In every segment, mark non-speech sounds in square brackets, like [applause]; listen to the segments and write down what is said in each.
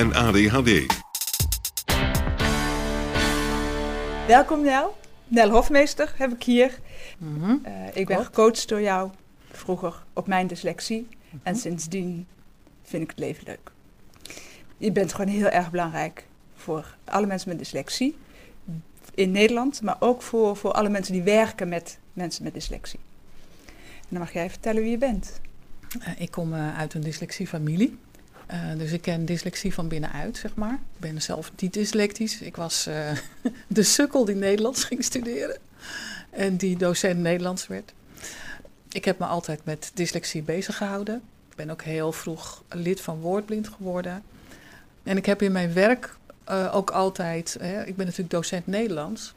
en ADHD. Welkom Nel. Nel Hofmeester heb ik hier. Mhm. Eh, ik ben gecoacht door jou vroeger op mijn dyslexie. En sindsdien vind ik het leven leuk. Je bent gewoon heel erg belangrijk voor alle mensen met dyslexie in Nederland, maar ook voor, voor alle mensen die werken met mensen met dyslexie. En dan mag jij vertellen wie je bent. Eh, ik kom eh, uit een dyslexiefamilie. Eh, dus ik ken dyslexie van binnenuit, zeg maar. Ik ben zelf niet dyslectisch. Ik was eh, [laughs] de sukkel die Nederlands ging studeren. En die docent Nederlands werd. Ik heb me altijd met dyslexie bezig gehouden. Ik ben ook heel vroeg lid van Woordblind geworden. En ik heb in mijn werk eh, ook altijd... Hè, ik ben natuurlijk docent Nederlands.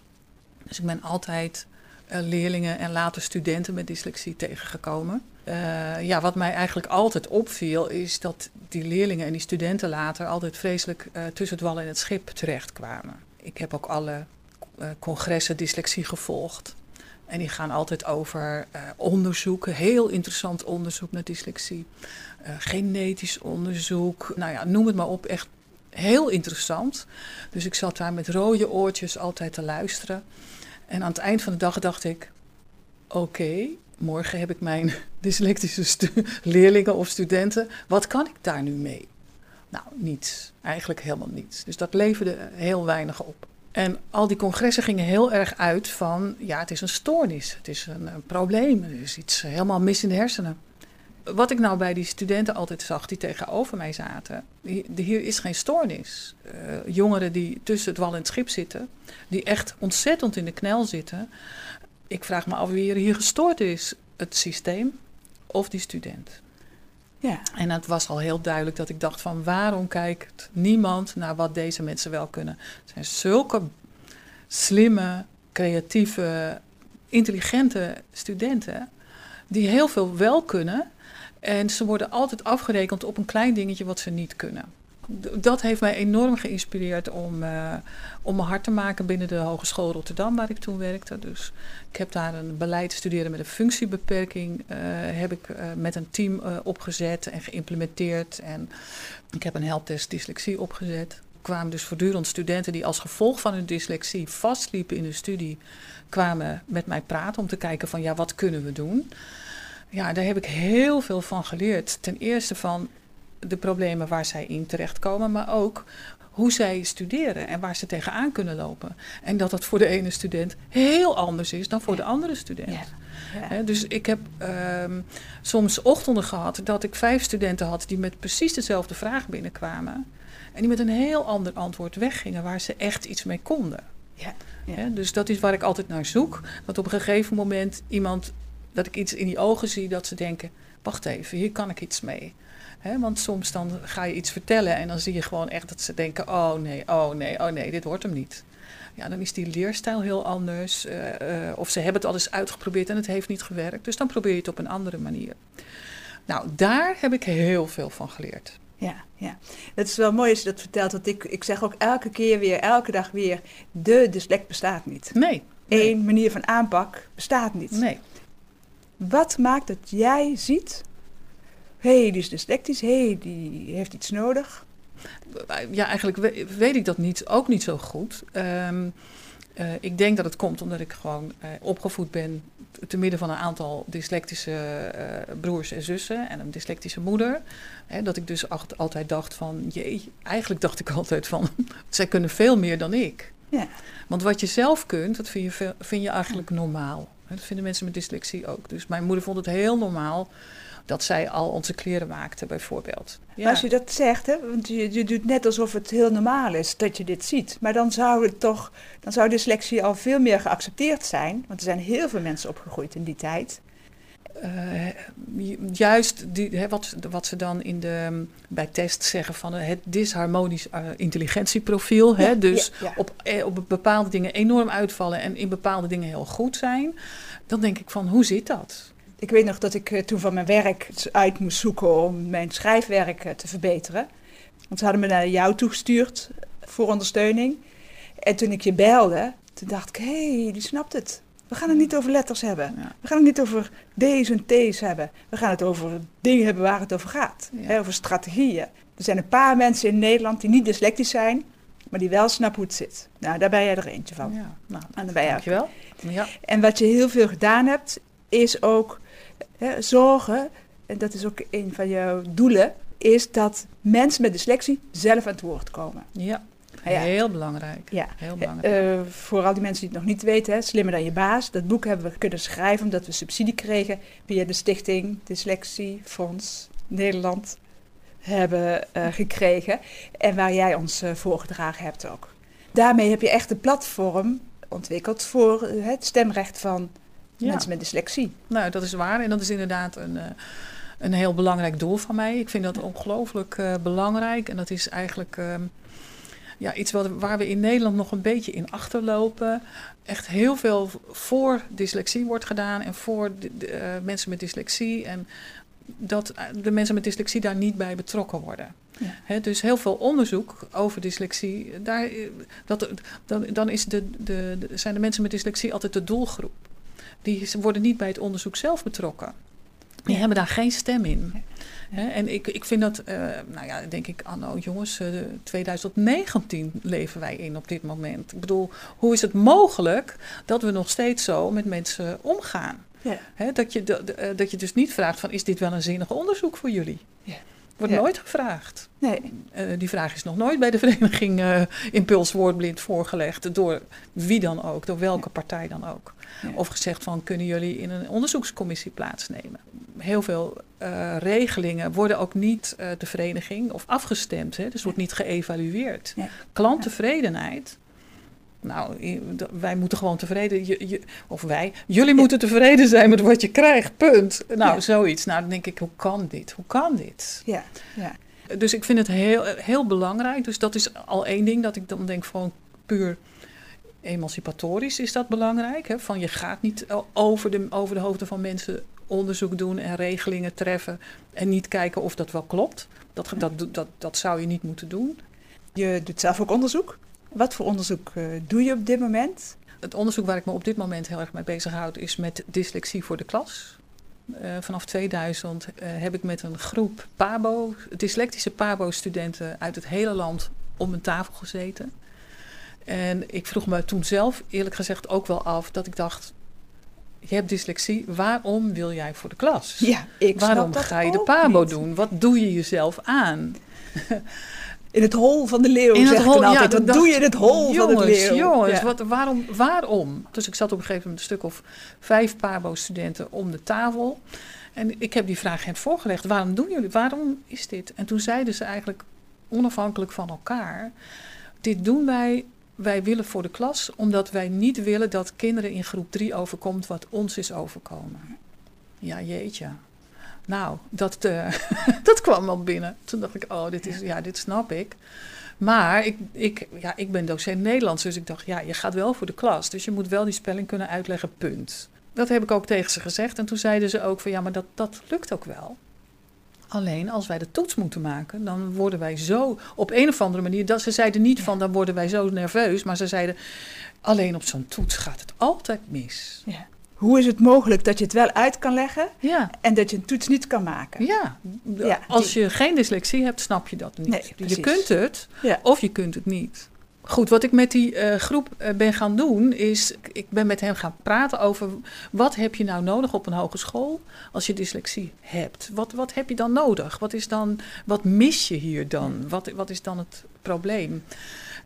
Dus ik ben altijd leerlingen en later studenten met dyslexie tegengekomen. Eh, ja, wat mij eigenlijk altijd opviel, is dat die leerlingen en die studenten later altijd vreselijk eh, tussen het wal en het schip terechtkwamen. Ik heb ook alle eh, congressen dyslexie gevolgd. En die gaan altijd over onderzoeken, heel interessant onderzoek naar dyslexie. Genetisch onderzoek, nou ja, noem het maar op, echt heel interessant. Dus ik zat daar met rode oortjes altijd te luisteren. En aan het eind van de dag dacht ik: oké, morgen heb ik mijn [laughs] dyslectische leerlingen of studenten. Wat kan ik daar nu mee? Nou, niets. Eigenlijk helemaal niets. Dus dat leverde heel weinig op. En al die congressen gingen heel erg uit van: ja, het is een stoornis, het is een, een probleem, er is iets helemaal mis in de hersenen. Wat ik nou bij die studenten altijd zag die tegenover mij zaten, hier, hier is geen stoornis. Eh, jongeren die tussen het wal en het schip zitten, die echt ontzettend in de knel zitten. Ik vraag me af wie er hier gestoord is, het systeem of die student. Ja, En het was al heel duidelijk dat ik dacht van waarom kijkt niemand naar wat deze mensen wel kunnen. Het zijn zulke slimme, creatieve, intelligente studenten die heel veel wel kunnen. En ze worden altijd afgerekend op een klein dingetje wat ze niet kunnen. Dat heeft mij enorm geïnspireerd om, eh, om mijn hart te maken binnen de Hogeschool Rotterdam, waar ik toen werkte. Dus ik heb daar een beleid studeren met een functiebeperking. eh, heb ik eh, met een team opgezet en geïmplementeerd. En ik heb een helptest dyslexie opgezet. Er kwamen dus voortdurend studenten die als gevolg van hun dyslexie vastliepen in de studie, kwamen met mij praten om te kijken van ja, wat kunnen we doen? Ja, daar heb ik heel veel van geleerd. Ten eerste van de problemen waar zij in terechtkomen, maar ook hoe zij studeren en waar ze tegenaan kunnen lopen. En dat dat voor de ene student heel anders is dan voor de andere student. Ja. ja. Hè, dus ik heb ehm, soms ochtenden gehad dat ik vijf studenten had die met precies dezelfde vraag binnenkwamen. En die met een heel ander antwoord weggingen waar ze echt iets mee konden. Ja, dus dat is waar ik altijd naar zoek. Dat op een gegeven moment iemand, dat ik iets in die ogen zie dat ze denken: wacht even, hier kan ik iets mee. Want soms dan ga je iets vertellen en dan zie je gewoon echt dat ze denken: oh nee, oh nee, oh nee, dit wordt hem niet. Ja, dan is die leerstijl heel anders. eh, of ze hebben het al eens uitgeprobeerd en het heeft niet gewerkt. Dus dan probeer je het op een andere manier. Nou, daar heb ik heel veel van geleerd. Ja, ja. Het is wel mooi als je dat vertelt, want ik, ik zeg ook elke keer weer, elke dag weer, de dyslect bestaat niet. Nee. nee, Eén manier van aanpak bestaat niet. Nee. Wat maakt dat jij ziet, hé, hey, die is dyslectisch, hé, hey, die heeft iets nodig. Ja, eigenlijk we- weet ik dat niet, ook niet zo goed. Ehm, Eh, ik denk dat het komt omdat ik gewoon eh, opgevoed ben te midden van een aantal dyslectische eh, broers en zussen en een dyslectische moeder. Hè, dat ik dus acht- altijd dacht van, jee, eigenlijk dacht ik [laughs] altijd van, zij kunnen veel meer dan ik. Ja. Want wat je zelf kunt, dat vind je, vind je eigenlijk normaal. Dat vinden mensen met dyslexie ook. Dus mijn moeder vond het heel normaal dat zij al onze kleren maakte, bijvoorbeeld. Maar als je dat zegt, hè, want je, je doet net alsof het heel normaal is dat je dit ziet. Maar dan zou het toch, dan zou dyslexie al veel meer geaccepteerd zijn. Want er zijn heel veel mensen opgegroeid in die tijd. Eh, ju- juist die, hè, wat, wat ze dan in de, bij test zeggen van eh, het disharmonisch eh, intelligentieprofiel. Hè, Ja, dus ja, ja. Op, op bepaalde dingen enorm uitvallen en in bepaalde dingen heel goed zijn. Dan denk ik van, hoe zit dat? Ik weet nog dat ik eh, toen van mijn werk uit moest zoeken om mijn schrijfwerk eh, te verbeteren. Want ze hadden me naar jou toegestuurd voor ondersteuning. En toen ik je belde, toen dacht ik, hé, hey, die snapt het. We gaan het niet over letters hebben. Ja. We gaan het niet over D's en T's hebben. We gaan het over dingen hebben waar het over gaat. Ja. Hè, over strategieën. Er zijn een paar mensen in Nederland die niet dyslectisch zijn, maar die wel snappen hoe het zit. Nou, daar ben jij er eentje van. Ja, nou, En daar ben jij dankjewel. Ja, en wat je heel veel gedaan hebt, is ook hè, zorgen, en dat is ook een van jouw doelen, is dat mensen met dyslexie zelf aan het woord komen. ja. Ja. heel belangrijk. Ja. Heel belangrijk. Eh, voor al die mensen die het nog niet weten, hè, Slimmer dan je baas, dat boek hebben we kunnen schrijven omdat we subsidie kregen via de stichting Dyslexiefonds Nederland hebben eh, gekregen en waar jij ons eh, voorgedragen hebt ook. Daarmee heb je echt een platform ontwikkeld voor het stemrecht van Ja. mensen met dyslexie. Nou, dat is waar. En dat is inderdaad een, eh, een heel belangrijk doel van mij. Ik vind dat ongelooflijk eh, belangrijk. En dat is eigenlijk ehm, ja, iets wat, waar we in Nederland nog een beetje in achterlopen. Echt heel veel voor dyslexie wordt gedaan en voor de, de, eh, mensen met dyslexie. En dat de mensen met dyslexie daar niet bij betrokken worden. Ja. Dus heel veel onderzoek over dyslexie, daar, dat, dan, dan is de, de- zijn de mensen met dyslexie altijd de doelgroep. Die worden niet bij het onderzoek zelf betrokken. Die Ja. hebben daar geen stem in. Ja. En ik, ik vind dat, eh, nou ja, denk ik, anno jongens, eh, 2019 leven wij in op dit moment. Ik bedoel, hoe is het mogelijk dat we nog steeds zo met mensen omgaan? Ja. Dat, je, de- eh, dat je dus niet vraagt van, is dit wel een zinnig onderzoek voor jullie? Ja. Wordt Ja. nooit gevraagd. Nee, Eh, die vraag is nog nooit bij de [laughs] vereniging eh Impuls Woordblind voorgelegd. Door wie dan ook, door welke partij dan ook. Ja. Of gezegd van, kunnen jullie in een onderzoekscommissie plaatsnemen? Heel veel eh, regelingen worden ook niet de vereniging of afgestemd. Hè? Dus wordt niet geëvalueerd. Klanttevredenheid. Nou, wij moeten gewoon tevreden, je, je- of wij, jullie moeten tevreden zijn met wat je krijgt, punt. Nou, Ja. zoiets. Nou, dan denk ik, hoe kan dit? Hoe kan dit? ja, ja. Dus ik vind het heel, heel belangrijk. Dus dat is al één ding dat ik dan denk van puur emancipatorisch is dat belangrijk. Hè? Van je gaat niet over de, over de hoofden van mensen onderzoek doen en regelingen treffen en niet kijken of dat wel klopt. Dat, dat, dat, dat zou je niet moeten doen. Je doet zelf ook onderzoek. Wat voor onderzoek eh, doe je op dit moment? Het onderzoek waar ik me op dit moment heel erg mee bezighoud is met dyslexie voor de klas. Eh, vanaf 2000 eh, heb ik met een groep PABO, dyslectische PABO-studenten uit het hele land om een tafel gezeten. En ik vroeg me toen zelf eerlijk gezegd ook wel af dat ik dacht, je hebt dyslexie, waarom wil jij voor de klas? Ja, ik waarom snap dat ga je de PABO niet. doen? Wat doe je jezelf aan? In het hol van de leeuw, In het hol- ja, altijd. dat Wat dacht doe je in het hol van het leeuw? Jongens, Ja. wat, waarom, waarom? Dus ik zat op een gegeven moment een stuk of vijf PABO-studenten om de tafel. En ik heb die vraag hen voorgelegd. Waarom doen jullie? Waarom is dit? En toen zeiden ze eigenlijk onafhankelijk van elkaar. Dit doen wij, wij willen voor de klas, omdat wij niet willen dat kinderen in groep 3 overkomt wat ons is overkomen. Ja, jeetje. Nou, dat, eh, [laughs] dat kwam wel binnen. Toen dacht ik, oh, dit, is, ja, dit snap ik. Maar ik, ik, ja, ik ben docent Nederlands, dus ik dacht, ja, je gaat wel voor de klas. Dus je moet wel die spelling kunnen uitleggen, punt. Dat heb ik ook tegen ze gezegd. En toen zeiden ze ook van, ja, maar dat, dat lukt ook wel. Alleen als wij de toets moeten maken, dan worden wij zo op een of andere manier. Dat, ze zeiden niet van dan worden wij zo nerveus, maar ze zeiden alleen op zo'n toets gaat het altijd mis. Ja. Hoe is het mogelijk dat je het wel uit kan leggen Ja, en dat je een toets niet kan maken? ja. Ja, als je geen dyslexie hebt, snap je dat niet. Nee, je kunt het Ja. of je kunt het niet. Goed, wat ik met die eh, groep eh, ben gaan doen, is ik ben met hem gaan praten over wat heb je nou nodig op een hogeschool als je dyslexie hebt. Wat, wat heb je dan nodig? Wat, is dan, wat mis je hier dan? Wat, wat is dan het probleem?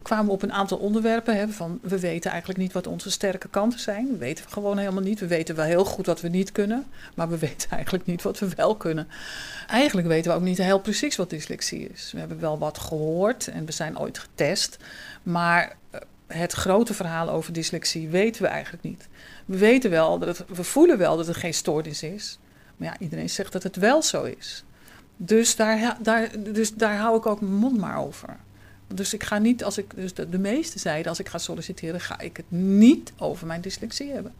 Kwamen we op een aantal onderwerpen. Hè, van we weten eigenlijk niet wat onze sterke kanten zijn. We weten gewoon helemaal niet. We weten wel heel goed wat we niet kunnen. Maar we [laughs] weten eigenlijk niet wat we wel kunnen. Eigenlijk weten we ook niet heel precies wat dyslexie is. We hebben wel wat gehoord en we zijn ooit getest. Maar eh, het grote verhaal over dyslexie weten we eigenlijk niet. We weten wel dat we voelen wel dat het geen stoornis is. Maar ja, iedereen zegt dat het wel zo is. Dus daar, daar, dus daar hou ik ook mijn mond maar over. Dus ik ga niet, als ik, dus de, meeste zeiden, als ik ga solliciteren, ga ik het niet over mijn dyslexie hebben.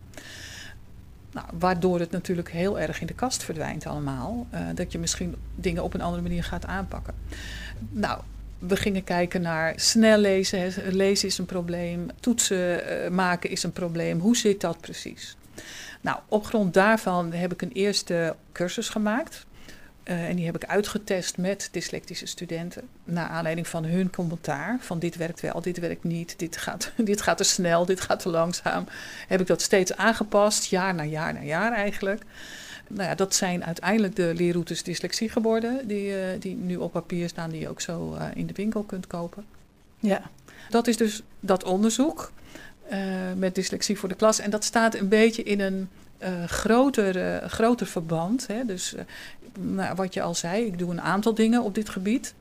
Nou, waardoor het natuurlijk heel erg in de kast verdwijnt allemaal. Uh, dat je misschien dingen op een andere manier gaat aanpakken. Nou, we gingen kijken naar snel lezen. Lezen is een probleem. Toetsen uh, maken is een probleem. Hoe zit dat precies? Nou, op grond daarvan heb ik een eerste cursus gemaakt. Uh, en die heb ik uitgetest met dyslectische studenten. Naar aanleiding van hun commentaar. Van dit werkt wel, dit werkt niet. Dit gaat, [laughs] dit gaat te snel, dit gaat te langzaam. Heb ik dat steeds aangepast. Jaar na jaar na jaar eigenlijk. Nou ja, dat zijn uiteindelijk de leerroutes dyslexie geworden. Die, uh, die nu op papier staan. Die je ook zo uh, in de winkel kunt kopen. Ja. Dat is dus dat onderzoek. met dyslexie voor de klas. En dat staat een beetje in een groter, uh, groter verband. Hè. Dus uh, nou, wat je al zei, ik doe een aantal dingen op dit gebied.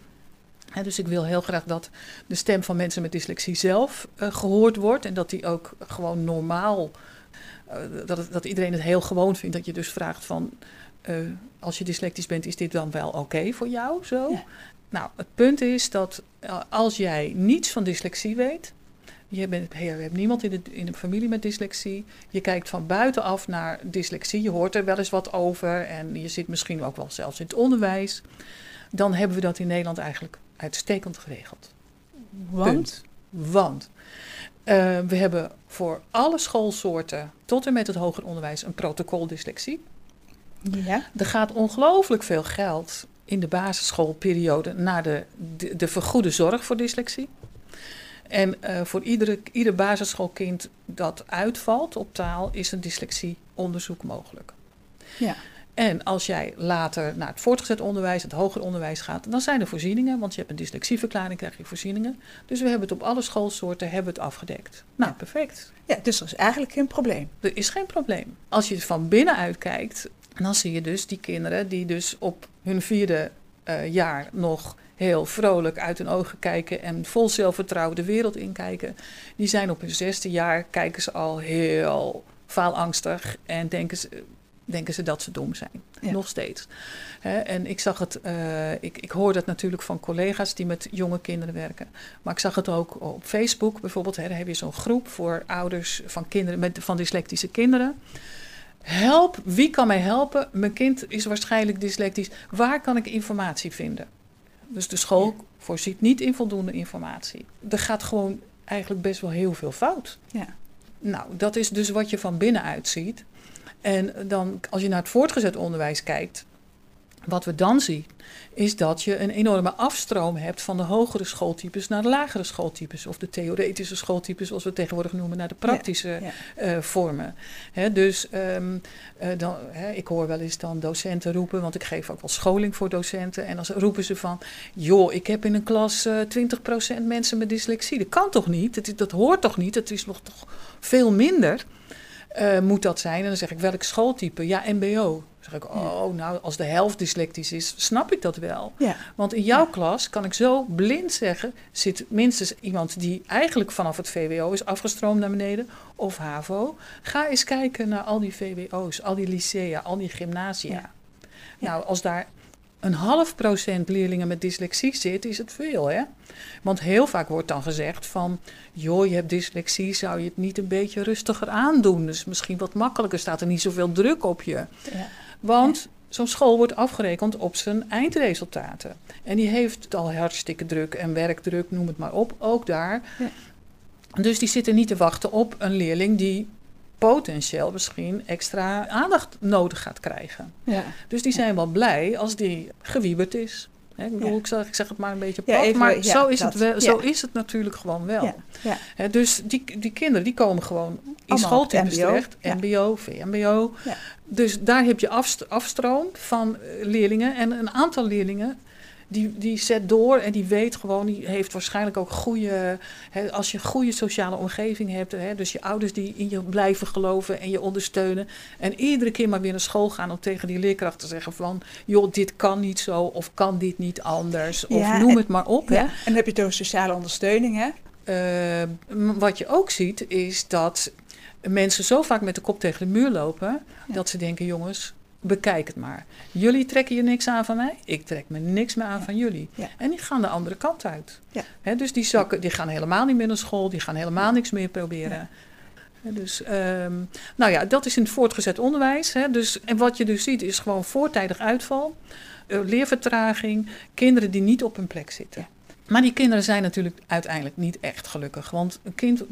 Hè, dus ik wil heel graag dat de stem van mensen met dyslexie zelf gehoord wordt. En dat die ook gewoon normaal, dat, het, dat iedereen het heel gewoon vindt. Dat je dus vraagt van, als je dyslectisch bent, is dit dan wel oké okay voor jou? Zo? Ja. Nou, het punt is dat als jij niets van dyslexie weet, je, bent, hebt niemand in de, in de familie met dyslexie. Je kijkt van buitenaf naar dyslexie. Je hoort er wel eens wat over. En je zit misschien ook wel zelfs in het onderwijs. Dan hebben we dat in Nederland eigenlijk uitstekend geregeld. Want? Punt. Want uh, we hebben voor alle schoolsoorten tot en met het hoger onderwijs een protocol dyslexie. Ja. Er gaat ongelooflijk veel geld in de basisschoolperiode naar de, de, de vergoede zorg voor dyslexie. En uh, voor iedere, ieder basisschoolkind dat uitvalt op taal is een dyslexieonderzoek mogelijk. Ja. En als jij later naar het voortgezet onderwijs, het hoger onderwijs gaat, dan zijn er voorzieningen, want je hebt een dyslexieverklaring, krijg je voorzieningen. Dus we hebben het op alle schoolsoorten hebben het afgedekt. Nou, ja. perfect. Ja, dus er is eigenlijk geen probleem. Er is geen probleem. Als je van binnenuit kijkt, dan zie je dus die kinderen die dus op hun vierde uh, jaar nog heel vrolijk uit hun ogen kijken en vol zelfvertrouwen de wereld inkijken. Die zijn op hun zesde jaar, kijken ze al heel faalangstig en denken ze, denken ze dat ze dom zijn. Ja. Nog steeds. He, en ik zag het, uh, ik, ik hoor dat natuurlijk van collega's die met jonge kinderen werken. Maar ik zag het ook op Facebook bijvoorbeeld. Daar heb je zo'n groep voor ouders van kinderen met, van dyslectische kinderen. Help, wie kan mij helpen? Mijn kind is waarschijnlijk dyslectisch. Waar kan ik informatie vinden? Dus de school ja. voorziet niet in voldoende informatie. Er gaat gewoon eigenlijk best wel heel veel fout. Ja. Nou, dat is dus wat je van binnenuit ziet. En dan, als je naar het voortgezet onderwijs kijkt, wat we dan zien, is dat je een enorme afstroom hebt van de hogere schooltypes naar de lagere schooltypes. Of de theoretische schooltypes, zoals we tegenwoordig noemen, naar de praktische ja, ja. Uh, vormen. Hè, dus um, uh, dan, hè, ik hoor wel eens dan docenten roepen, want ik geef ook wel scholing voor docenten. En dan roepen ze van, joh, ik heb in een klas uh, 20% mensen met dyslexie. Dat kan toch niet? Dat, dat hoort toch niet? Het is nog toch veel minder. Uh, moet dat zijn? En dan zeg ik, welk schooltype? Ja, MBO. Dan zeg ik, oh, nou, als de helft dyslectisch is, snap ik dat wel. Ja. Want in jouw ja. klas kan ik zo blind zeggen, zit minstens iemand die eigenlijk vanaf het VWO is afgestroomd naar beneden, of HAVO. Ga eens kijken naar al die VWO's, al die lycea, al die gymnasia. Ja. Nou, als daar een half procent leerlingen met dyslexie zit, is het veel, hè? Want heel vaak wordt dan gezegd van... joh, je hebt dyslexie, zou je het niet een beetje rustiger aandoen? Dus misschien wat makkelijker, staat er niet zoveel druk op je. Ja. Want zo'n school wordt afgerekend op zijn eindresultaten. En die heeft het al hartstikke druk en werkdruk, noem het maar op, ook daar. Ja. Dus die zitten niet te wachten op een leerling die potentieel misschien extra aandacht nodig gaat krijgen. Ja. Dus die zijn wel blij als die gewieberd is. Ik bedoel, Ja. ik, zeg, ik zeg het maar een beetje Ja, plat, even- maar zo, is dat. het wel, zo is het natuurlijk gewoon wel. Ja, ja. Hè, dus die, die kinderen die komen gewoon in Allemaal MBO. terecht. MBO, VMBO. Dus daar heb je afst- afstroom van eh, leerlingen. En een aantal leerlingen die, die zet door en die weet gewoon, die heeft waarschijnlijk ook goede, hè, als je een goede sociale omgeving hebt, hè, dus je ouders die in je blijven geloven en je ondersteunen. En iedere keer maar weer naar school gaan om tegen die leerkracht te zeggen van, joh, dit kan niet zo of kan dit niet anders of Ja, noem en- het maar op. Ja, Hè. En dan heb je over sociale ondersteuning, hè? Eh, m- wat je ook ziet is dat mensen zo vaak met de kop tegen de muur lopen Ja. dat ze denken: jongens, bekijk het maar. Jullie trekken je niks aan van mij, ik trek me niks meer aan Ja. van jullie. Ja. En die gaan de andere kant uit. Ja. Dus die, zakken, die gaan helemaal niet meer naar school, die gaan helemaal niks meer proberen. Dus, ehm, nou ja, dat is in het voortgezet onderwijs. Hè, dus, en wat je dus ziet is gewoon voortijdig uitval, eh, leervertraging, kinderen die niet op hun plek zitten. Maar die kinderen zijn natuurlijk uiteindelijk niet echt gelukkig. Want een kind,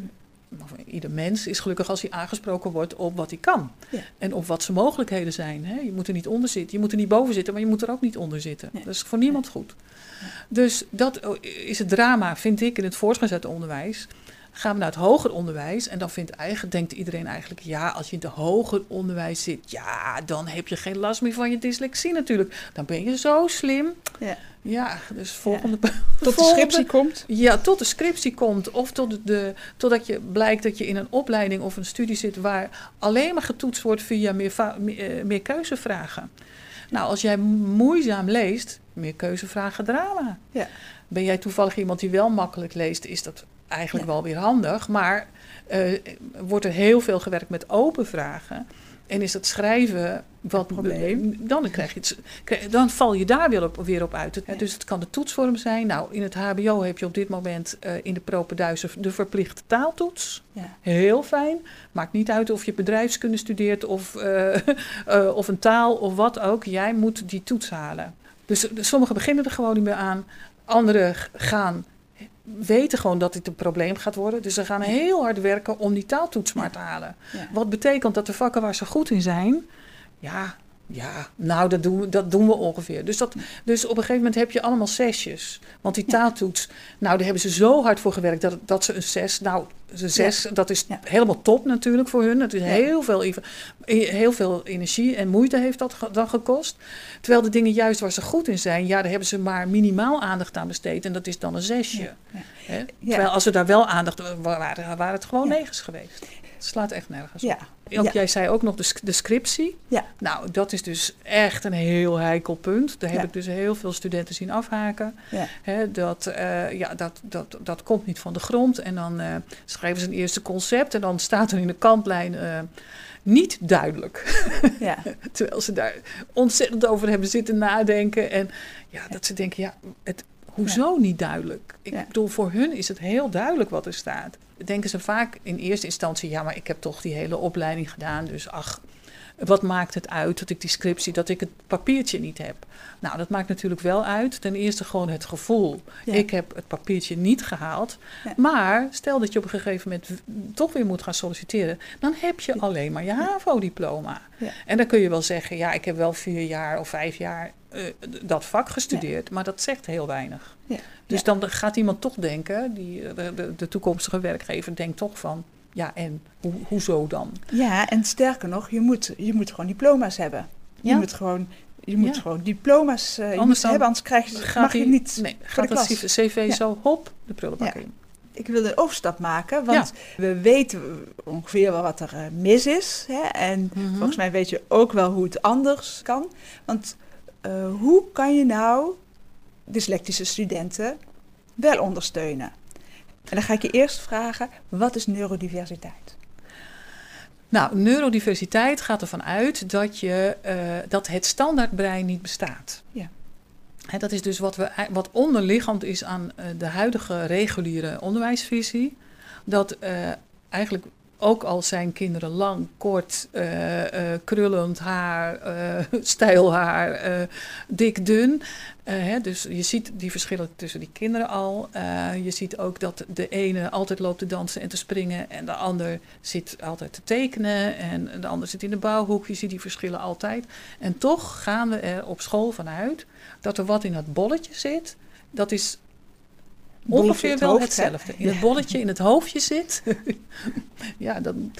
ieder mens, is gelukkig als hij aangesproken wordt op wat hij kan. Ja. En op wat zijn mogelijkheden zijn. Hè. Je moet er niet onder zitten. Je moet er niet boven zitten, maar je moet er ook niet onder zitten. Nee. Dat is voor niemand goed. Dus dat is het drama, vind ik, in het voortgezet onderwijs. Gaan we naar het hoger onderwijs en dan vindt eigenlijk, denkt iedereen eigenlijk... ja, als je in het hoger onderwijs zit, ja, dan heb je geen last meer van je dyslexie natuurlijk. Dan ben je zo slim. Ja. Ja, dus volgende... Tot de [laughs] scriptie komt. ja, tot de scriptie komt of tot de, totdat je blijkt dat je in een opleiding of een studie zit waar alleen maar getoetst wordt via meer, meer, eh, meer keuzevragen. Nou, als jij moeizaam leest, meer keuzevragen drama. Ja. Ben jij toevallig iemand die wel makkelijk leest, is dat eigenlijk Ja. wel weer handig. Maar eh, wordt er heel veel gewerkt met open vragen. En is het schrijven wat probleem. Dan, krijg je het, dan val je daar weer op, weer op uit. Ja. Dus het kan de toetsvorm zijn. Nou, in het HBO heb je op dit moment eh, in de propenduizen de verplichte taaltoets. Ja. Heel fijn. Maakt niet uit of je bedrijfskunde studeert of, eh, [laughs] of een taal of wat ook. Jij moet die toets halen. Dus, dus sommigen beginnen er gewoon niet meer aan. Anderen gaan weten gewoon dat dit een probleem gaat worden. Dus ze gaan heel hard werken om die taaltoets maar te halen. Ja. Wat betekent dat de vakken waar ze goed in zijn, ja, ja, nou, dat doen we, dat doen we ongeveer. Dus, dat, dus op een gegeven moment heb je allemaal zesjes. Want die taaltoets, nou, daar hebben ze zo hard voor gewerkt dat, dat ze een zes, nou, een zes, dat is Ja. helemaal top natuurlijk voor hun. Het is Ja. heel, veel, heel veel energie en moeite heeft dat ge- dan gekost. Terwijl de dingen juist waar ze goed in zijn, ja, daar hebben ze maar minimaal aandacht aan besteed. En dat is dan een zesje. Terwijl als ze daar wel aandacht wa- waren, waren het gewoon negens geweest. Het slaat echt nergens op. Ja. Ook Ja. jij zei ook nog de, sc- de scriptie. Ja. Nou, dat is dus echt een heel heikel punt. Daar heb Ja. ik dus heel veel studenten zien afhaken. Ja. Dat, eh, ja, dat, dat, dat komt niet van de grond. En dan eh, schrijven ze een eerste concept. En dan staat er in de kantlijn eh, niet duidelijk. Ja. [laughs] Terwijl ze daar ontzettend over hebben zitten nadenken. En ja, dat ze denken, ja, het, hoezo niet duidelijk? Ik Ja. bedoel, voor hun is het heel duidelijk wat er staat. Denken ze vaak in eerste instantie, ja, maar ik heb toch die hele opleiding gedaan. Dus ach, wat maakt het uit dat ik die scriptie, dat ik het papiertje niet heb? Nou, dat maakt natuurlijk wel uit. Ten eerste gewoon het gevoel. Ja. Ik heb het papiertje niet gehaald. Ja. Maar stel dat je op een gegeven moment toch weer moet gaan solliciteren. Dan heb je alleen maar je HAVO-diploma. Ja. En dan kun je wel zeggen, ja, ik heb wel vier jaar of vijf jaar eh, dat vak gestudeerd. Maar dat zegt heel weinig. Ja. Dus Ja. dan gaat iemand toch denken, die, eh, de, de, de toekomstige werkgever denkt toch van... Ja, en hoe, hoezo dan? Ja, en sterker nog, je moet, je moet gewoon diploma's hebben. Je moet gewoon, je moet Ja. gewoon diploma's eh, Anders dan hebben, anders krijg je, Gaat mag je die- niet Nee, gaat cv Ja. zo hop de prullenbak Ja. in. Ik wil een overstap maken, want we weten ongeveer wel wat er mis is. Hè? En Mhm. volgens mij weet je ook wel hoe het anders kan. Want eh, hoe kan je nou dyslectische studenten wel ondersteunen? En dan ga ik je eerst vragen, wat is neurodiversiteit? Nou, neurodiversiteit gaat ervan uit dat, je, eh, dat het standaardbrein niet bestaat. Ja. Hè, dat is dus wat, we, wat onderliggend is aan eh, de huidige reguliere onderwijsvisie. Dat eigenlijk ook al zijn kinderen lang, kort, eh, krullend haar, uh, [laughs] stijl haar, dik, dun. Hè, dus je ziet die verschillen tussen die kinderen al. je ziet ook dat de ene altijd loopt te dansen en te springen en de ander zit altijd te tekenen en de ander zit in de bouwhoek. Je ziet die verschillen altijd. En toch gaan we er op school vanuit dat er wat in het bolletje zit. Dat is ongeveer wel hetzelfde. In het bolletje, in het hoofdje zit. [laughs] ja, dan,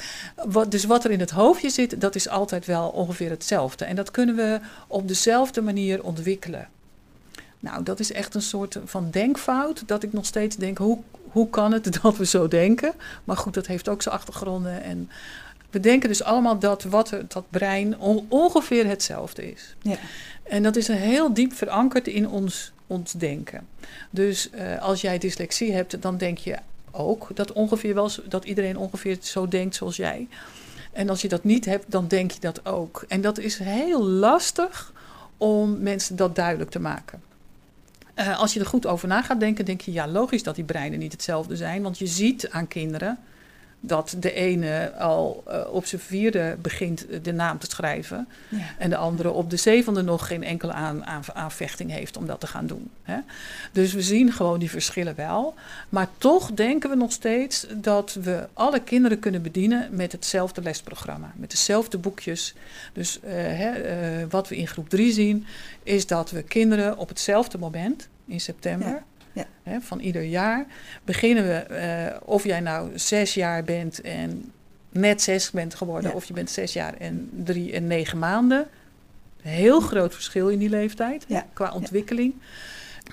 wat, dus wat er in het hoofdje zit, dat is altijd wel ongeveer hetzelfde. En dat kunnen we op dezelfde manier ontwikkelen. Nou, dat is echt een soort van denkfout. Dat ik nog steeds denk, hoe, hoe kan het [laughs] dat we zo denken? Maar goed, dat heeft ook zijn achtergronden. En we denken dus allemaal dat wat er, dat brein ongeveer hetzelfde is. Ja. En dat is een heel diep verankerd in ons ons denken. Dus uh, als jij dyslexie hebt, dan denk je ook dat, ongeveer wel, dat iedereen ongeveer zo denkt zoals jij. En als je dat niet hebt, dan denk je dat ook. En dat is heel lastig om mensen dat duidelijk te maken. Uh, als je er goed over na gaat denken, denk je ja, logisch dat die breinen niet hetzelfde zijn. Want je ziet aan kinderen dat de ene al uh, op zijn vierde begint de naam te schrijven. Ja. En de andere op de zevende nog geen enkele aan, aan, aanvechting heeft om dat te gaan doen. Hè? Dus we zien gewoon die verschillen wel. Maar toch denken we nog steeds dat we alle kinderen kunnen bedienen met hetzelfde lesprogramma. Met dezelfde boekjes. Dus uh, hè, uh, wat we in groep drie zien, is dat we kinderen op hetzelfde moment in september. Ja ja. Hè, van ieder jaar. Beginnen we, uh, of jij nou zes jaar bent en net zes bent geworden, of je bent zes jaar en drie en negen maanden. Heel groot verschil in die leeftijd ja. qua ontwikkeling.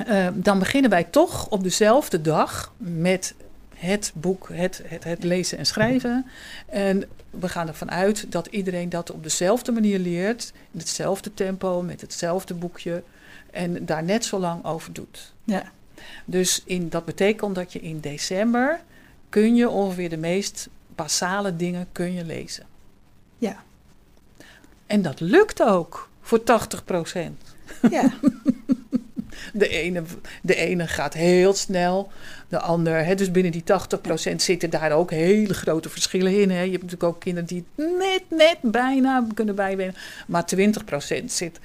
Uh, dan beginnen wij toch op dezelfde dag met het boek, het, het, het, lezen en schrijven. En we gaan ervan uit dat iedereen dat op dezelfde manier leert, in hetzelfde tempo, met hetzelfde boekje. En daar net zo lang over doet. Ja. Dus in, dat betekent dat je in december kun je ongeveer de meest basale dingen kun je lezen. Ja. En dat lukt ook voor 80 procent. Ja. [laughs] De ene, de ene gaat heel snel, de ander. Hè, dus binnen die 80% zitten daar ook hele grote verschillen in. Hè. Je hebt natuurlijk ook kinderen die net, net bijna kunnen bijbenen. Maar 20% zit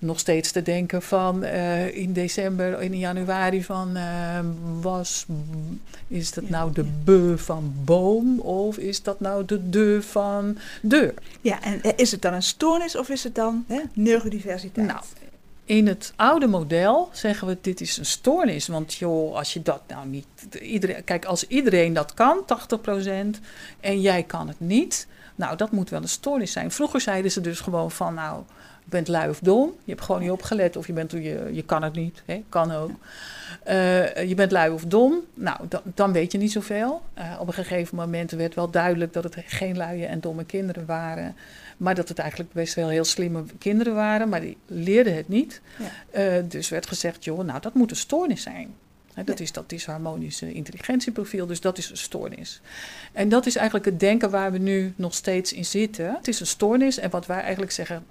nog steeds te denken van uh, in december, in januari van uh, was, is dat nou de be van boom of is dat nou de de van deur? Ja, en eh, is het dan een stoornis of is het dan hè, neurodiversiteit? Nou, in het oude model zeggen we dit is een stoornis. Want joh, als je dat nou niet. Iedereen, kijk, als iedereen dat kan, 80%, en jij kan het niet. Nou, dat moet wel een stoornis zijn. Vroeger zeiden ze dus gewoon van nou bent lui of dom. Je hebt gewoon niet opgelet of je, bent, je, je kan het niet. Hè? Kan ook. Uh, je bent lui of dom. Nou, dan, dan weet je niet zoveel. Uh, op een gegeven moment werd wel duidelijk dat het geen luie en domme kinderen waren. Maar dat het eigenlijk best wel heel slimme kinderen waren. Maar die leerden het niet. Ja. Uh, dus werd gezegd, joh, nou dat moet een stoornis zijn. Dat ja. is dat disharmonische intelligentieprofiel, dus dat is een stoornis. En dat is eigenlijk het denken waar we nu nog steeds in zitten. Het is een stoornis en wat wij eigenlijk zeggen,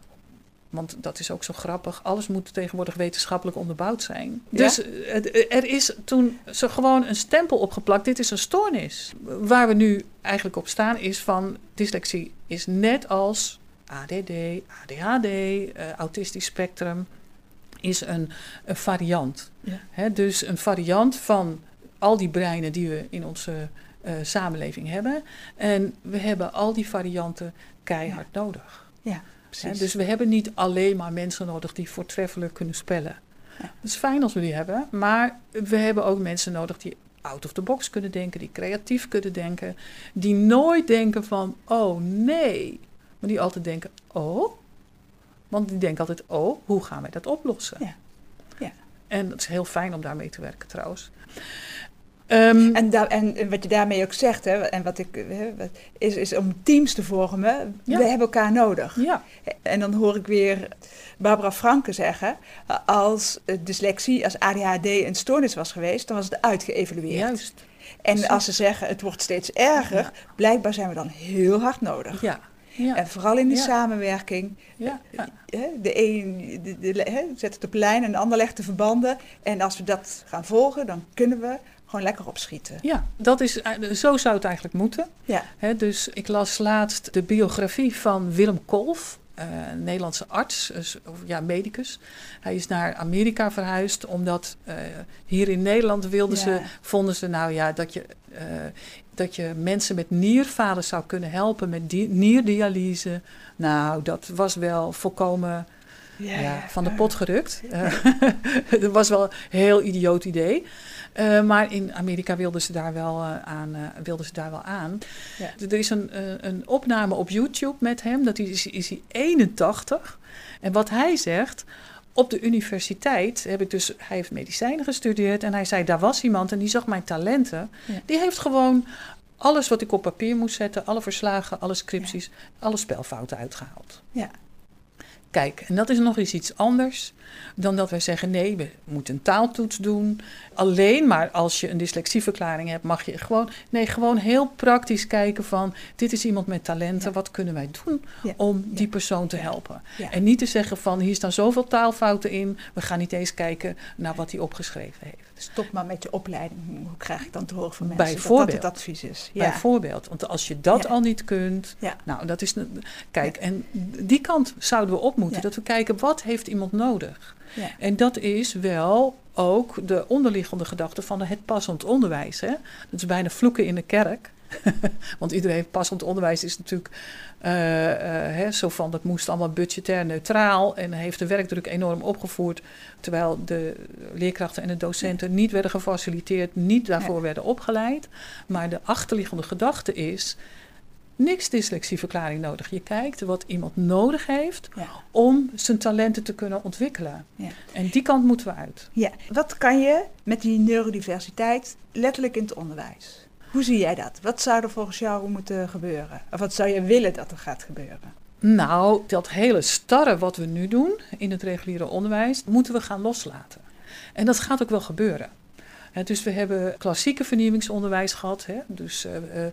want dat is ook zo grappig. Alles moet tegenwoordig wetenschappelijk onderbouwd zijn. Dus eh, er is toen zo gewoon een stempel opgeplakt. Dit is een stoornis. Waar we nu eigenlijk op staan is van dyslexie is net als ADD, ADHD, uh, eh, autistisch spectrum is een, een variant. Ja. dus een variant van al die breinen die we in onze uh, samenleving hebben. En we hebben al die varianten keihard ja. nodig. Ja dus we hebben niet alleen maar mensen nodig die voortreffelijk kunnen spellen. Ja. Dat is fijn als we die hebben, maar we hebben ook mensen nodig die out of the box kunnen denken, die creatief kunnen denken, die nooit denken van, oh nee, maar die altijd denken, oh, want die denken altijd, oh, hoe gaan wij dat oplossen? Ja. ja. En het is heel fijn om daarmee te werken trouwens. Um, en, da en, wat je daarmee ook zegt, hè, en wat ik, hè, is, is om teams te vormen. We hebben elkaar nodig. Ja. En dan hoor ik weer Barbara Franke zeggen: als dyslexie, als ADHD een stoornis was geweest, dan was het uitgeëvalueerd. Juist. En als ze zeggen het wordt steeds erger, blijkbaar zijn we dan heel hard nodig. Ja. Ja. En vooral in die Ja. samenwerking. Ja, ja. Hè, De een de, de, zet het op lijn en de ander legt de verbanden. En als we dat gaan volgen, dan kunnen we gewoon lekker opschieten. Ja, dat is, eh, zo zou het eigenlijk moeten. Ja, dus ik las laatst de biografie van Willem Kolf, eh, een Nederlandse arts, of, ja, medicus. Hij is naar Amerika verhuisd omdat eh, hier in Nederland wilden Ja. ze, vonden ze nou ja dat je, eh, dat je mensen met nierfalen zou kunnen helpen met di- nierdialyse. Nou, dat was wel volkomen ja, van de pot gerukt. Eh, [laughs] dat was wel een heel idioot idee. Eh, maar in Amerika wilden ze daar wel, eh, aan, eh, wilden ze daar wel aan. Ja. Er is een, een opname op YouTube met hem. Dat is, is hij 81. En wat hij zegt... Op de universiteit heb ik dus... Hij heeft medicijnen gestudeerd. En hij zei, daar was iemand en die zag mijn talenten. Ja. Die heeft gewoon alles wat ik op papier moest zetten... alle verslagen, alle scripties, alle spelfouten uitgehaald. Ja. Kijk, en dat is nog eens iets anders dan dat wij zeggen: nee, we moeten een taaltoets doen. Alleen maar als je een dyslexieverklaring hebt, mag je gewoon. Nee, gewoon heel praktisch kijken van: dit is iemand met talenten, Ja. wat kunnen wij doen Ja. om die persoon te helpen? En niet te zeggen van: hier staan zoveel taalfouten in, we gaan niet eens kijken naar wat hij opgeschreven heeft. Stop maar met je opleiding. Hoe krijg ik dan te horen van mensen dat dat Bijvoorbeeld. het advies is? Ja. Bijvoorbeeld, want als je dat Ja. al niet kunt, Ja. nou, dat is. Kijk, en die kant zouden we op moeten. Dat we kijken wat heeft iemand nodig. En dat is wel ook de onderliggende gedachte van het passend onderwijs. Hè? Dat is bijna vloeken in de kerk. [laughs] Want iedereen passend onderwijs is natuurlijk eh, eh, hè, zo van dat moest allemaal budgetair neutraal en heeft de werkdruk enorm opgevoerd. Terwijl de leerkrachten en de docenten niet werden gefaciliteerd, niet daarvoor Ja. werden opgeleid. Maar de achterliggende gedachte is. Niks dyslexieverklaring nodig. Je kijkt wat iemand nodig heeft Ja. om zijn talenten te kunnen ontwikkelen. Ja. En die kant moeten we uit. Ja. Wat kan je met die neurodiversiteit letterlijk in het onderwijs? Hoe zie jij dat? Wat zou er volgens jou moeten gebeuren? Of wat zou je willen dat er gaat gebeuren? Nou, dat hele starre wat we nu doen in het reguliere onderwijs, moeten we gaan loslaten. En dat gaat ook wel gebeuren. Dus we hebben klassieke vernieuwingsonderwijs gehad. Dus eh,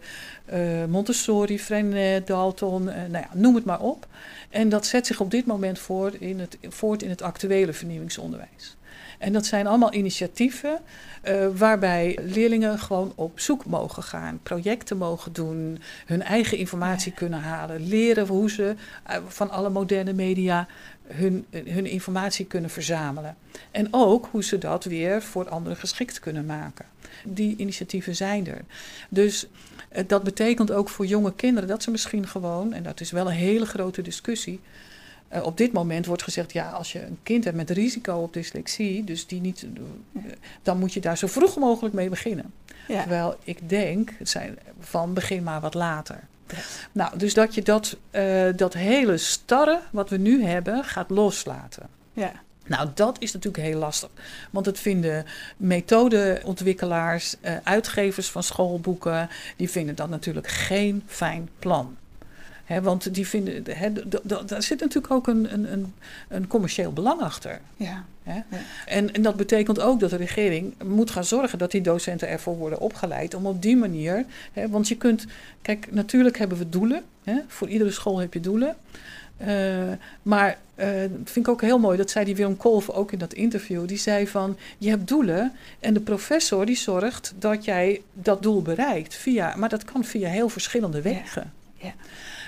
eh, Montessori, Freinet, Dalton, nou ja, noem het maar op. En dat zet zich op dit moment voort in het, voort in het actuele vernieuwingsonderwijs. En dat zijn allemaal initiatieven eh, waarbij leerlingen gewoon op zoek mogen gaan, projecten mogen doen, hun eigen informatie kunnen halen, leren hoe ze eh, van alle moderne media hun, hun informatie kunnen verzamelen. En ook hoe ze dat weer voor anderen geschikt kunnen maken. Die initiatieven zijn er. Dus eh, dat betekent ook voor jonge kinderen dat ze misschien gewoon, en dat is wel een hele grote discussie. Eh, op dit moment wordt gezegd, ja, als je een kind hebt met risico op dyslexie, dus die niet, eh, dan moet je daar zo vroeg mogelijk mee beginnen. Ja. Terwijl ik denk, het zijn van begin maar wat later. Ja. Nou, dus dat je dat, eh, dat hele starre wat we nu hebben gaat loslaten. Ja. Nou, dat is natuurlijk heel lastig. Want het vinden methodeontwikkelaars, uitgevers van schoolboeken, die vinden dat natuurlijk geen fijn plan. Want die vinden, daar zit natuurlijk ook een, een, een, een commercieel belang achter. Ja. Ja. En, en dat betekent ook dat de regering moet gaan zorgen dat die docenten ervoor worden opgeleid om op die manier. Want je kunt, kijk, natuurlijk hebben we doelen. Voor iedere school heb je doelen. Eh, maar dat vind ik ook heel mooi, dat zei die Willem Kolf ook in dat interview. Die zei van, je hebt doelen en de professor die zorgt dat jij dat doel bereikt. Via, maar dat kan via heel verschillende wegen. Ja.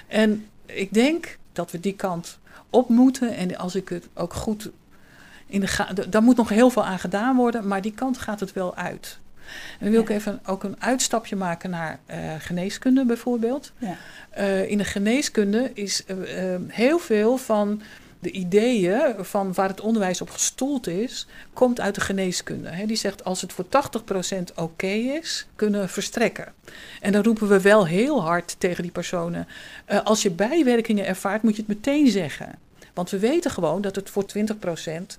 En ik denk dat we die kant op moeten. En als ik het ook goed in de daar moet nog heel veel aan gedaan worden, maar die kant gaat het wel uit. En dan wil ik even ook een uitstapje maken naar eh, geneeskunde bijvoorbeeld. Ja. Eh, in de geneeskunde is eh, heel veel van de ideeën van waar het onderwijs op gestoeld is, komt uit de geneeskunde. Hè. Die zegt als het voor 80% oké is, kunnen we verstrekken. En dan roepen we wel heel hard tegen die personen. eh, als je bijwerkingen ervaart, moet je het meteen zeggen. Want we weten gewoon dat het voor 20%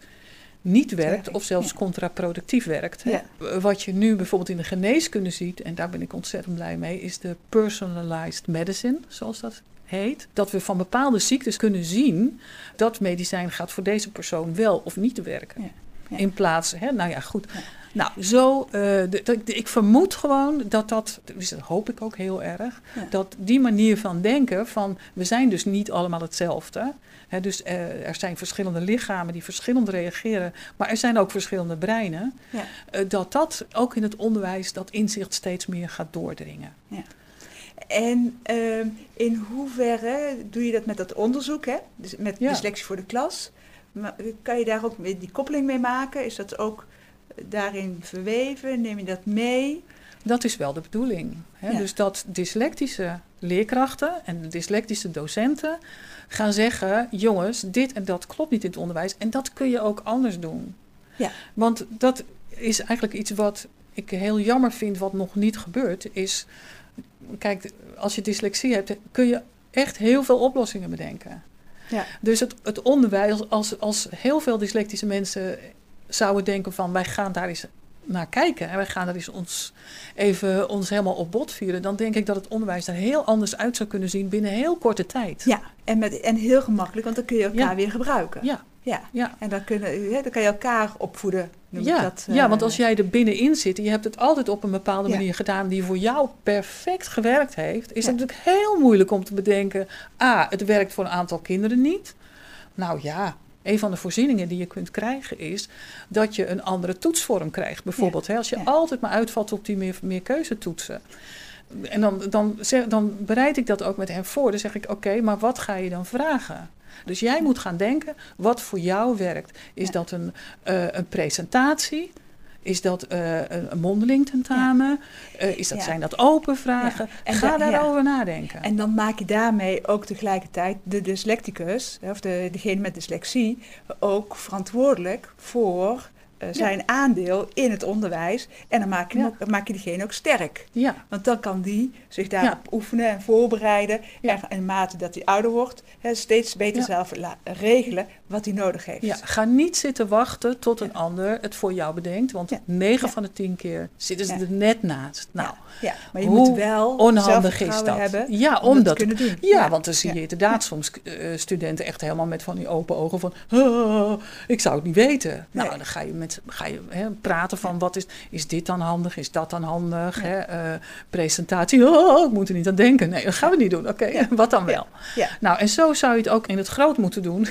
niet werkt of zelfs contraproductief werkt. Ja. Wat je nu bijvoorbeeld in de geneeskunde ziet, en daar ben ik ontzettend blij mee, is de personalized medicine, zoals dat heet. Dat we van bepaalde ziektes kunnen zien dat medicijn gaat voor deze persoon wel of niet werken. Ja. Ja. In plaats, hè, nou ja, goed. Nou, zo, eh, de- de- de- ik vermoed gewoon dat dat, dus dat hoop ik ook heel erg, Ja. dat die manier van denken van we zijn dus niet allemaal hetzelfde. Hè, dus eh, er zijn verschillende lichamen die verschillend reageren, maar er zijn ook verschillende breinen. Ja. Eh, dat dat ook in het onderwijs, dat inzicht steeds meer gaat doordringen. En ehm, in hoeverre doe je dat met dat onderzoek, hè? Dus met Ja. dyslexie voor de klas? Maar, eh, kan je daar ook die koppeling mee maken? Is dat ook eh, daarin verweven? Neem je dat mee? Dat is wel de bedoeling. Hè? Ja. Dus dat dyslectische leerkrachten en dyslectische docenten gaan zeggen: jongens, dit en dat klopt niet in het onderwijs en dat kun je ook anders doen. Ja. Want dat is eigenlijk iets wat ik heel jammer vind, wat nog niet gebeurt. Is, kijk, als je dyslexie hebt, kun je echt heel veel oplossingen bedenken. Ja. Dus het, het onderwijs, als, als heel veel dyslectische mensen zouden denken van wij gaan daar eens naar kijken en wij gaan daar eens ons even ons helemaal op bot vieren, dan denk ik dat het onderwijs er heel anders uit zou kunnen zien binnen heel korte tijd. Ja, en, met, en heel gemakkelijk, want dan kun je elkaar Ja. weer gebruiken. Ja, Ja. ja. En dan, kunnen, hè, dan kan je elkaar opvoeden. Ja, dat, ja, eh, want als jij er binnenin zit en je hebt het altijd op een bepaalde Ja. manier gedaan die voor jou perfect gewerkt heeft, is Ja. het natuurlijk heel moeilijk om te bedenken, a, het werkt voor een aantal kinderen niet. Nou ja, een van de voorzieningen die je kunt krijgen is dat je een andere toetsvorm krijgt. Bijvoorbeeld hè, als je altijd maar uitvalt op die meer, meer keuzetoetsen. En dan, dan, zeg, dan bereid ik dat ook met hem voor. Dan zeg ik, oké, maar wat ga je dan vragen? Dus jij moet gaan denken, wat voor jou werkt. Is Ja. dat een, eh, een presentatie? Is dat eh, een, mondeling tentamen? Eh, is dat, Ja. Zijn dat open vragen? En Ga da- daarover nadenken. En dan maak je daarmee ook tegelijkertijd de dyslecticus, of de, degene met dyslexie, ook verantwoordelijk voor eh, zijn aandeel in het onderwijs. En dan maak je, Ja. hem ook, dan maak je diegene ook sterk. ja, Want dan kan die zich daarop oefenen en voorbereiden. En in mate dat hij ouder wordt, hè, steeds beter zelf regelen wat hij nodig heeft. ja, ga niet zitten wachten tot een ander het voor jou bedenkt. Want Ja. 9 Ja. van de 10 keer zitten ze er net naast. Nou, Ja, maar je hoe moet wel onhandig is dat? hebben ja, om, om dat te dat kunnen doen. Ja, want dan zie je inderdaad soms eh, studenten echt helemaal met van die open ogen van... "Ah, ik zou het niet weten. Nou, dan ga je, met, ga je hè, praten van wat is, is dit dan handig, is dat dan handig? Hè? Eh, presentatie, oh, ik moet er niet aan denken. Nee, dat gaan we niet doen. Oké, [laughs] wat dan wel? Ja. Nou, en zo zou je het ook in het groot moeten doen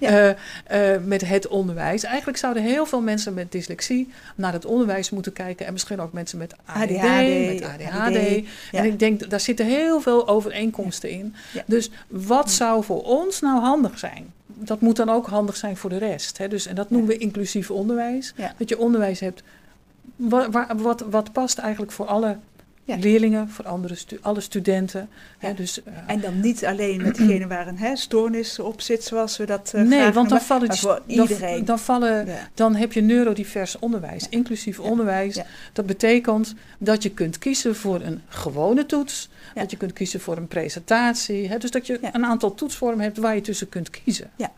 Ja. eh, eh, met het onderwijs. Eigenlijk zouden heel veel mensen met dyslexie naar het onderwijs moeten kijken. En misschien ook mensen met ADD, ADHD, met ADHD. ADD, ja. En ik denk, daar zitten heel veel overeenkomsten in. Dus wat zou voor ons nou handig zijn? Dat moet dan ook handig zijn voor de rest. Hè? Dus, en dat noemen we inclusief onderwijs. Dat je onderwijs hebt wa- wa- wat, wat past eigenlijk voor alle Ja. leerlingen, voor andere stu- alle studenten. Hè? Ja. Dus, eh, En dan niet alleen met [clears throat] degene waar een hè, stoornis op zit, zoals we dat eh, nee, want dan vallen die, voor iedereen. dan vallen Ja. dan heb je neurodivers onderwijs, inclusief onderwijs. Dat betekent dat je kunt kiezen voor een gewone toets, dat je kunt kiezen voor een presentatie. Hè? Dus dat je een aantal toetsvormen hebt waar je tussen kunt kiezen. Ja.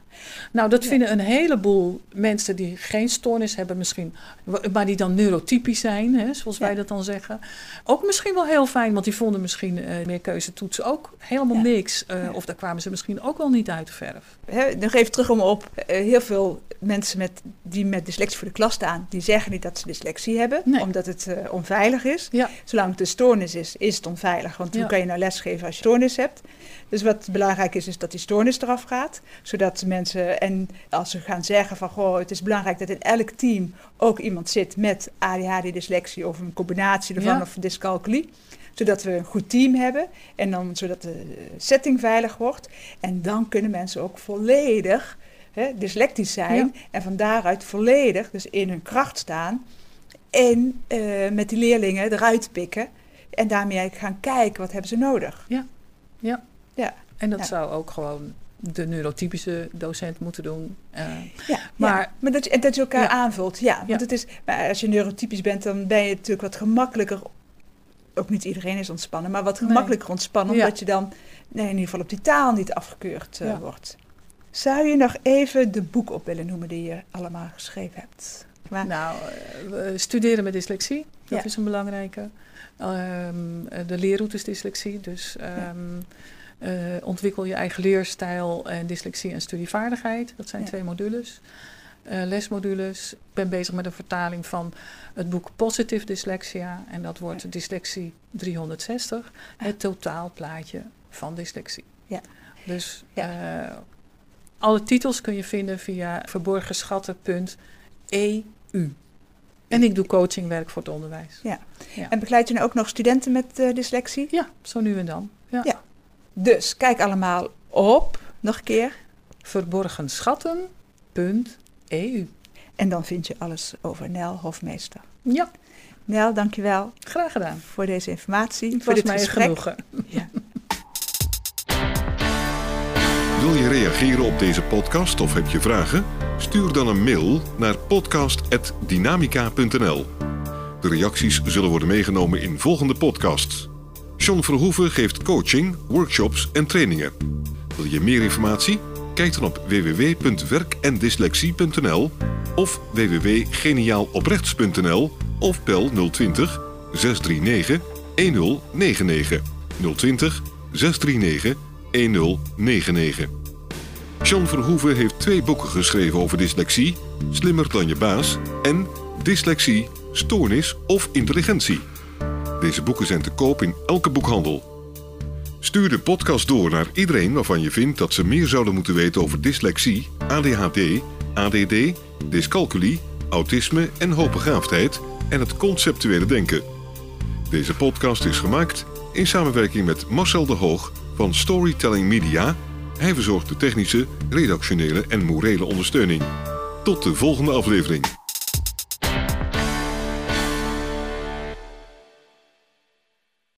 Nou, dat Ja. vinden een heleboel mensen die geen stoornis hebben misschien, maar die dan neurotypisch zijn, hè, zoals Ja. wij dat dan zeggen. Ook misschien wel heel fijn, want die vonden misschien eh meerkeuzetoetsen ook helemaal Ja. niks. eh. Of daar kwamen ze misschien ook wel niet uit de verf. Hè, nog even terug om op. eh, heel veel mensen met, die met dyslexie voor de klas staan, die zeggen niet dat ze dyslexie hebben, Nee. omdat het onveilig is. Zolang het een stoornis is, is het onveilig. Want hoe kan je nou lesgeven als je stoornis hebt? Dus wat belangrijk is, is dat die stoornis eraf gaat. Zodat mensen, en als ze gaan zeggen van, goh, het is belangrijk dat in elk team ook iemand zit met ADHD, dyslexie of een combinatie ervan Ja. of dyscalculie. Zodat we een goed team hebben en dan zodat de setting veilig wordt. En dan kunnen mensen ook volledig hè, dyslectisch zijn en van daaruit volledig dus in hun kracht staan en eh, met die leerlingen eruit pikken en daarmee gaan kijken wat hebben ze nodig. Ja. Ja. En dat Ja. zou ook gewoon de neurotypische docent moeten doen. Eh, Ja, Maar- maar, maar dat, je, en dat je elkaar Ja. aanvult. Ja, want. Het is, maar als je neurotypisch bent, dan ben je natuurlijk wat gemakkelijker. Ook niet iedereen is ontspannen, maar wat Nee. gemakkelijker ontspannen, omdat je dan nee, in ieder geval op die taal niet afgekeurd eh, wordt. Zou je nog even de boek op willen noemen die je allemaal geschreven hebt? Maar, Nou, eh, we studeren met dyslexie, dat is een belangrijke. Ehm, eh, de leerroutes dyslexie, dus ehm, eh, ontwikkel je eigen leerstijl en dyslexie en studievaardigheid. Dat zijn Ja. twee modules. eh, lesmodules. Ik ben bezig met een vertaling van het boek Positive Dyslexia. En dat wordt Dyslexie 360. Het totaalplaatje van dyslexie. Ja. Dus Ja. eh, alle titels kun je vinden via verborgenschatten.eu. En ik doe coachingwerk voor het onderwijs. En begeleid je nu ook nog studenten met dyslexie? Ja, zo nu en dan. Ja. Ja. Dus kijk allemaal op, nog een keer. Verborgenschatten.eu. En dan vind je alles over Nel Hofmeester. Ja, Nel, dankjewel graag gedaan. voor deze informatie, Het voor was dit mij gesprek. genoegen. Wil je reageren op deze podcast of heb je vragen? Stuur dan een mail naar podcast.dynamica.nl. De reacties zullen worden meegenomen in volgende podcasts. John Verhoeven geeft coaching, workshops en trainingen. Wil je meer informatie? Kijk dan op www.werkendyslexie.nl of www.geniaaloprechts.nl of bel 020 639 1099 020 639 1099. Jean Verhoeven heeft twee boeken geschreven over dyslexie, Slimmer dan je baas en Dyslexie, Stoornis of Intelligentie. Deze boeken zijn te koop in elke boekhandel. Stuur de podcast door naar iedereen waarvan je vindt dat ze meer zouden moeten weten over dyslexie, ADHD, ADD, dyscalculie, autisme en hoogbegaafdheid en het conceptuele denken. Deze podcast is gemaakt in samenwerking met Marcel de Hoog van Storytelling Media. Hij verzorgt de technische, redactionele en morele ondersteuning. Tot de volgende aflevering.